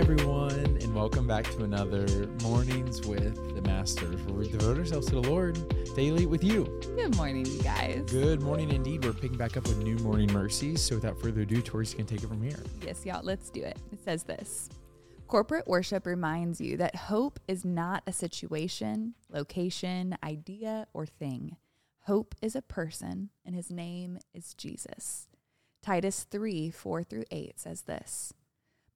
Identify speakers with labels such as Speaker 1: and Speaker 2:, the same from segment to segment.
Speaker 1: everyone, and welcome back to another Mornings with the Masters, where we devote ourselves to the Lord daily with you.
Speaker 2: Good morning, you guys.
Speaker 1: Good morning indeed. We're picking back up with new morning mercies. So without further ado, Tori's can take it from here.
Speaker 2: Yes, y'all, let's do it. It says this Corporate worship reminds you that hope is not a situation, location, idea, or thing. Hope is a person, and his name is Jesus. Titus 3 4 through 8 says this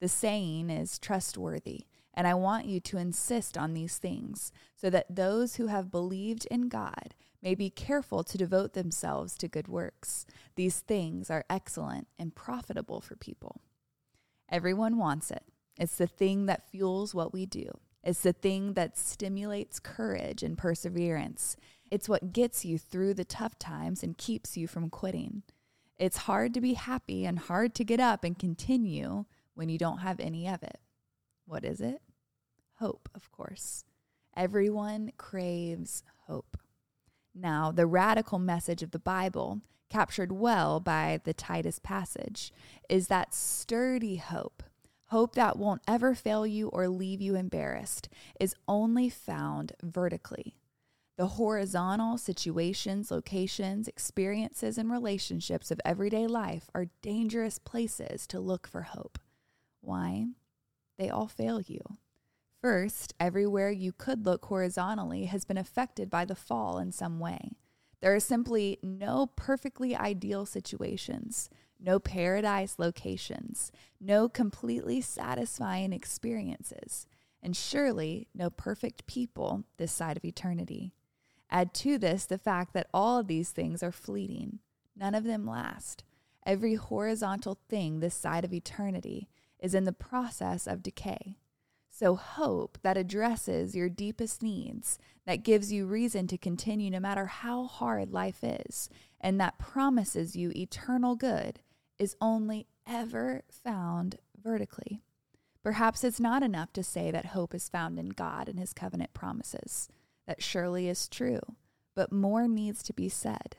Speaker 2: The saying is trustworthy, and I want you to insist on these things, so that those who have believed in God may be careful to devote themselves to good works. These things are excellent and profitable for people. Everyone wants it. It's the thing that fuels what we do. It's the thing that stimulates courage and perseverance. It's what gets you through the tough times and keeps you from quitting. It's hard to be happy and hard to get up and continue when you don't have any of it. What is it? Hope, of course. Everyone craves hope. Now, the radical message of the Bible, captured well by the Titus passage, is that sturdy hope, hope that won't ever fail you or leave you embarrassed, is only found vertically the horizontal situations, locations, experiences, and relationships of everyday life are dangerous places to look for hope. Why? They all fail you. First, everywhere you could look horizontally has been affected by the fall in some way. There are simply no perfectly ideal situations, no paradise locations, no completely satisfying experiences, and surely no perfect people this side of eternity. Add to this the fact that all of these things are fleeting, none of them last. Every horizontal thing this side of eternity is in the process of decay. So, hope that addresses your deepest needs, that gives you reason to continue no matter how hard life is, and that promises you eternal good, is only ever found vertically. Perhaps it's not enough to say that hope is found in God and His covenant promises. That surely is true, but more needs to be said.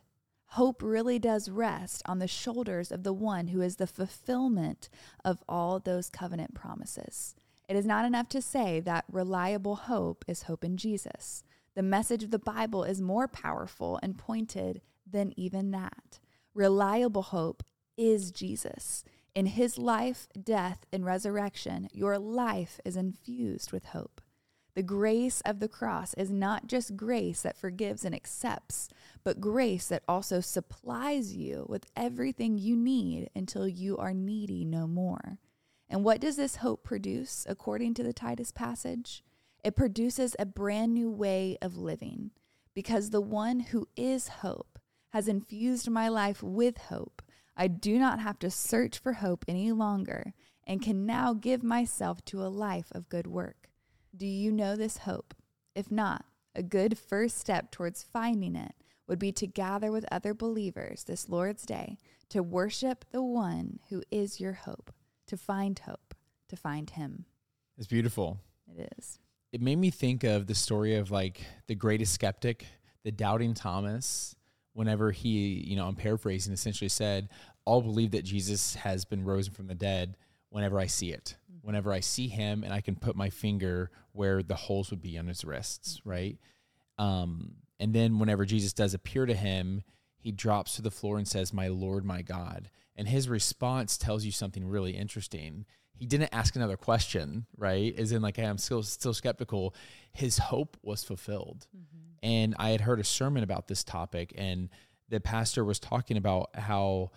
Speaker 2: Hope really does rest on the shoulders of the one who is the fulfillment of all those covenant promises. It is not enough to say that reliable hope is hope in Jesus. The message of the Bible is more powerful and pointed than even that. Reliable hope is Jesus. In his life, death, and resurrection, your life is infused with hope. The grace of the cross is not just grace that forgives and accepts, but grace that also supplies you with everything you need until you are needy no more. And what does this hope produce, according to the Titus passage? It produces a brand new way of living because the one who is hope has infused my life with hope. I do not have to search for hope any longer and can now give myself to a life of good work. Do you know this hope? If not, a good first step towards finding it would be to gather with other believers this Lord's Day to worship the one who is your hope, to find hope, to find Him.
Speaker 1: It's beautiful.
Speaker 2: It is.
Speaker 1: It made me think of the story of like the greatest skeptic, the doubting Thomas, whenever he, you know, I'm paraphrasing, essentially said, I'll believe that Jesus has been risen from the dead whenever I see it whenever I see him and I can put my finger where the holes would be on his wrists, right? Um, and then whenever Jesus does appear to him, he drops to the floor and says, My Lord, my God. And his response tells you something really interesting. He didn't ask another question, right? As in, like, hey, I'm still still skeptical. His hope was fulfilled. Mm-hmm. And I had heard a sermon about this topic, and the pastor was talking about how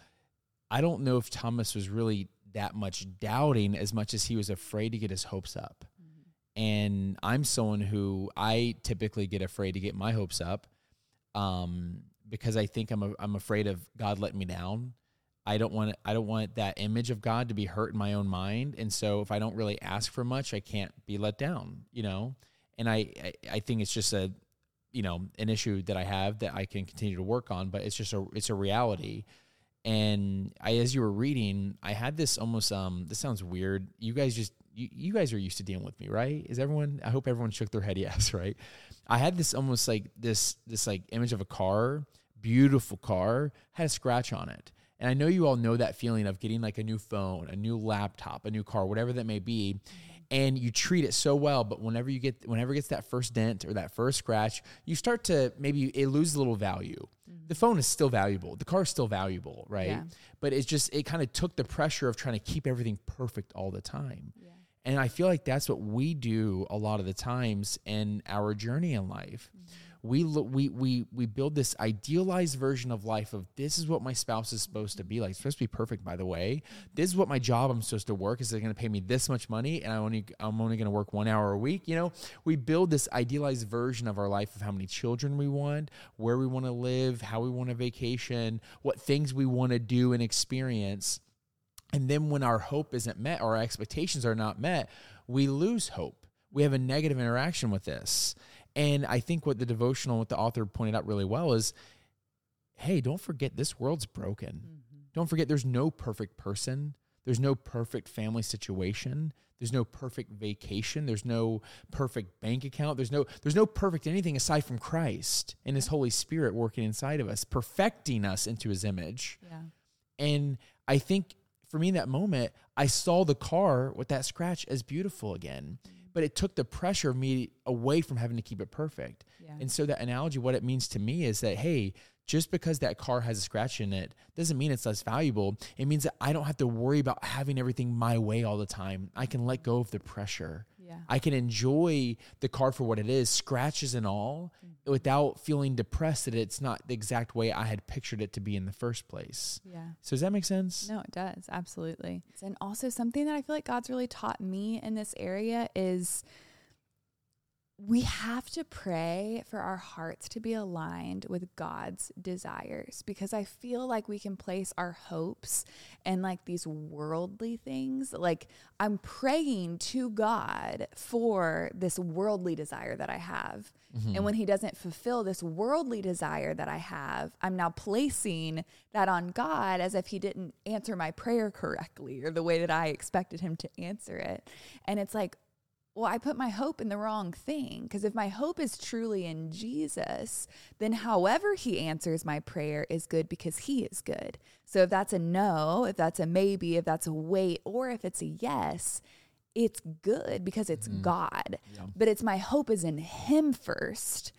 Speaker 1: I don't know if Thomas was really that much doubting as much as he was afraid to get his hopes up. Mm-hmm. And I'm someone who I typically get afraid to get my hopes up um, because I think I'm, a, I'm afraid of God letting me down. I don't want I don't want that image of God to be hurt in my own mind. And so if I don't really ask for much, I can't be let down, you know? And I, I, I think it's just a you know, an issue that I have that I can continue to work on, but it's just a it's a reality. And I as you were reading, I had this almost um this sounds weird. You guys just you, you guys are used to dealing with me, right? Is everyone I hope everyone shook their head yes, right? I had this almost like this this like image of a car, beautiful car, had a scratch on it. And I know you all know that feeling of getting like a new phone, a new laptop, a new car, whatever that may be and you treat it so well but whenever you get whenever it gets that first dent or that first scratch you start to maybe it loses a little value mm-hmm. the phone is still valuable the car is still valuable right yeah. but it's just it kind of took the pressure of trying to keep everything perfect all the time yeah. and i feel like that's what we do a lot of the times in our journey in life mm-hmm we we we we build this idealized version of life of this is what my spouse is supposed to be like. It's supposed to be perfect, by the way. This is what my job I'm supposed to work. Is they're going to pay me this much money, and I only I'm only going to work one hour a week. You know, we build this idealized version of our life of how many children we want, where we want to live, how we want to vacation, what things we want to do and experience. And then when our hope isn't met, or our expectations are not met, we lose hope. We have a negative interaction with this. And I think what the devotional, what the author pointed out really well is hey, don't forget this world's broken. Mm-hmm. Don't forget there's no perfect person, there's no perfect family situation. There's no perfect vacation. There's no perfect bank account. There's no there's no perfect anything aside from Christ and His Holy Spirit working inside of us, perfecting us into His image. Yeah. And I think for me in that moment, I saw the car with that scratch as beautiful again. Mm-hmm but it took the pressure of me away from having to keep it perfect. Yeah. And so that analogy, what it means to me is that, hey, just because that car has a scratch in it doesn't mean it's less valuable. It means that I don't have to worry about having everything my way all the time. I can let go of the pressure. Yeah. I can enjoy the car for what it is, scratches and all, mm-hmm. Without feeling depressed that it's not the exact way I had pictured it to be in the first place. Yeah. So does that make sense?
Speaker 2: No, it does. Absolutely. And also something that I feel like God's really taught me in this area is we have to pray for our hearts to be aligned with God's desires because I feel like we can place our hopes and like these worldly things. Like I'm praying to God for this worldly desire that I have. Mm-hmm. And when He doesn't fulfill this worldly desire that I have, I'm now placing that on God as if He didn't answer my prayer correctly or the way that I expected Him to answer it. And it's like, well, I put my hope in the wrong thing. Because if my hope is truly in Jesus, then however he answers my prayer is good because he is good. So if that's a no, if that's a maybe, if that's a wait, or if it's a yes, it's good because it's mm. God. Yeah. But it's my hope is in him first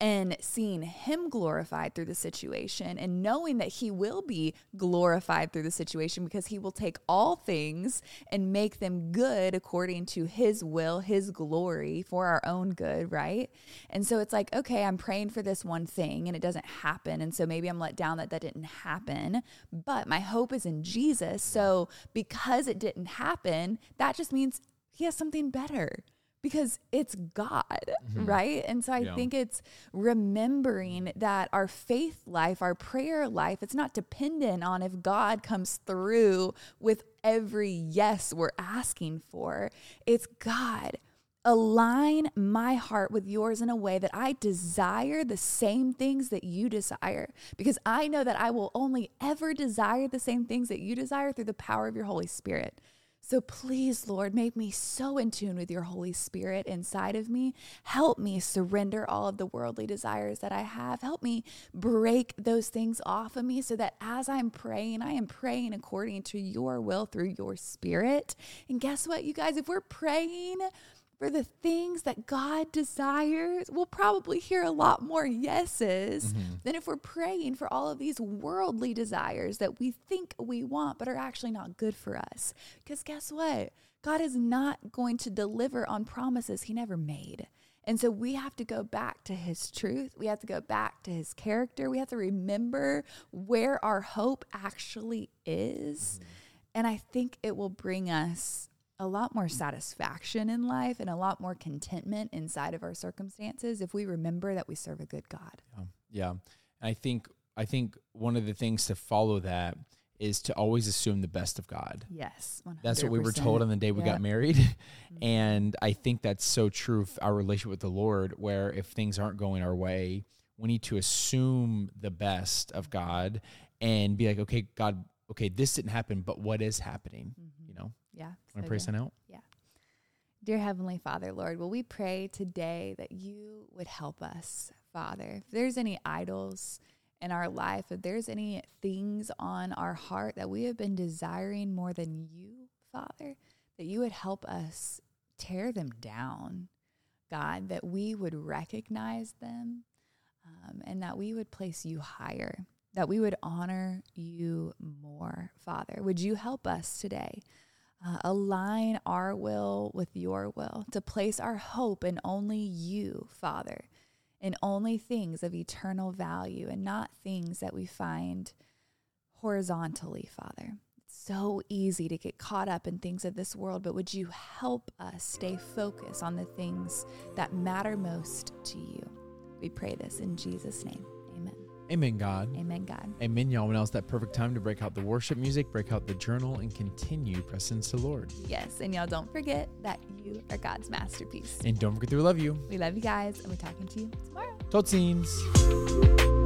Speaker 2: and seeing him glorified through the situation and knowing that he will be glorified through the situation because he will take all things and make them good according to his will, his glory for our own good, right? And so it's like, okay, I'm praying for this one thing and it doesn't happen. And so maybe I'm let down that that didn't happen, but my hope is in Jesus. So because it didn't happen, that just means he has something better because it's God, mm-hmm. right? And so I yeah. think it's remembering that our faith life, our prayer life, it's not dependent on if God comes through with every yes we're asking for. It's God. Align my heart with yours in a way that I desire the same things that you desire, because I know that I will only ever desire the same things that you desire through the power of your Holy Spirit. So please, Lord, make me so in tune with your Holy Spirit inside of me. Help me surrender all of the worldly desires that I have. Help me break those things off of me so that as I'm praying, I am praying according to your will through your spirit. And guess what, you guys? If we're praying, for the things that God desires, we'll probably hear a lot more yeses mm-hmm. than if we're praying for all of these worldly desires that we think we want but are actually not good for us. Because guess what? God is not going to deliver on promises he never made. And so we have to go back to his truth. We have to go back to his character. We have to remember where our hope actually is. Mm-hmm. And I think it will bring us a lot more satisfaction in life and a lot more contentment inside of our circumstances if we remember that we serve a good God.
Speaker 1: Yeah. yeah. I think I think one of the things to follow that is to always assume the best of God.
Speaker 2: Yes. 100%.
Speaker 1: That's what we were told on the day we
Speaker 2: Yeah.
Speaker 1: got married. and I think that's so true of our relationship with the Lord, where if things aren't going our way, we need to assume the best of God and be like, okay, God, okay, this didn't happen, but what is happening?
Speaker 2: Mhm. Yeah. so
Speaker 1: to pray something out? Yeah.
Speaker 2: Dear Heavenly Father, Lord, will we pray today that you would help us, Father? If there's any idols in our life, if there's any things on our heart that we have been desiring more than you, Father, that you would help us tear them down, God, that we would recognize them um, and that we would place you higher, that we would honor you more, Father. Would you help us today? Uh, align our will with your will, to place our hope in only you, Father, in only things of eternal value and not things that we find horizontally, Father. It's so easy to get caught up in things of this world, but would you help us stay focused on the things that matter most to you? We pray this in Jesus' name.
Speaker 1: Amen. God.
Speaker 2: Amen, God.
Speaker 1: Amen, y'all. Now it's that perfect time to break out the worship music, break out the journal, and continue pressing to the Lord.
Speaker 2: Yes, and y'all don't forget that you are God's masterpiece.
Speaker 1: And don't forget that we love you.
Speaker 2: We love you guys, and we're talking to you tomorrow.
Speaker 1: Tot ziens.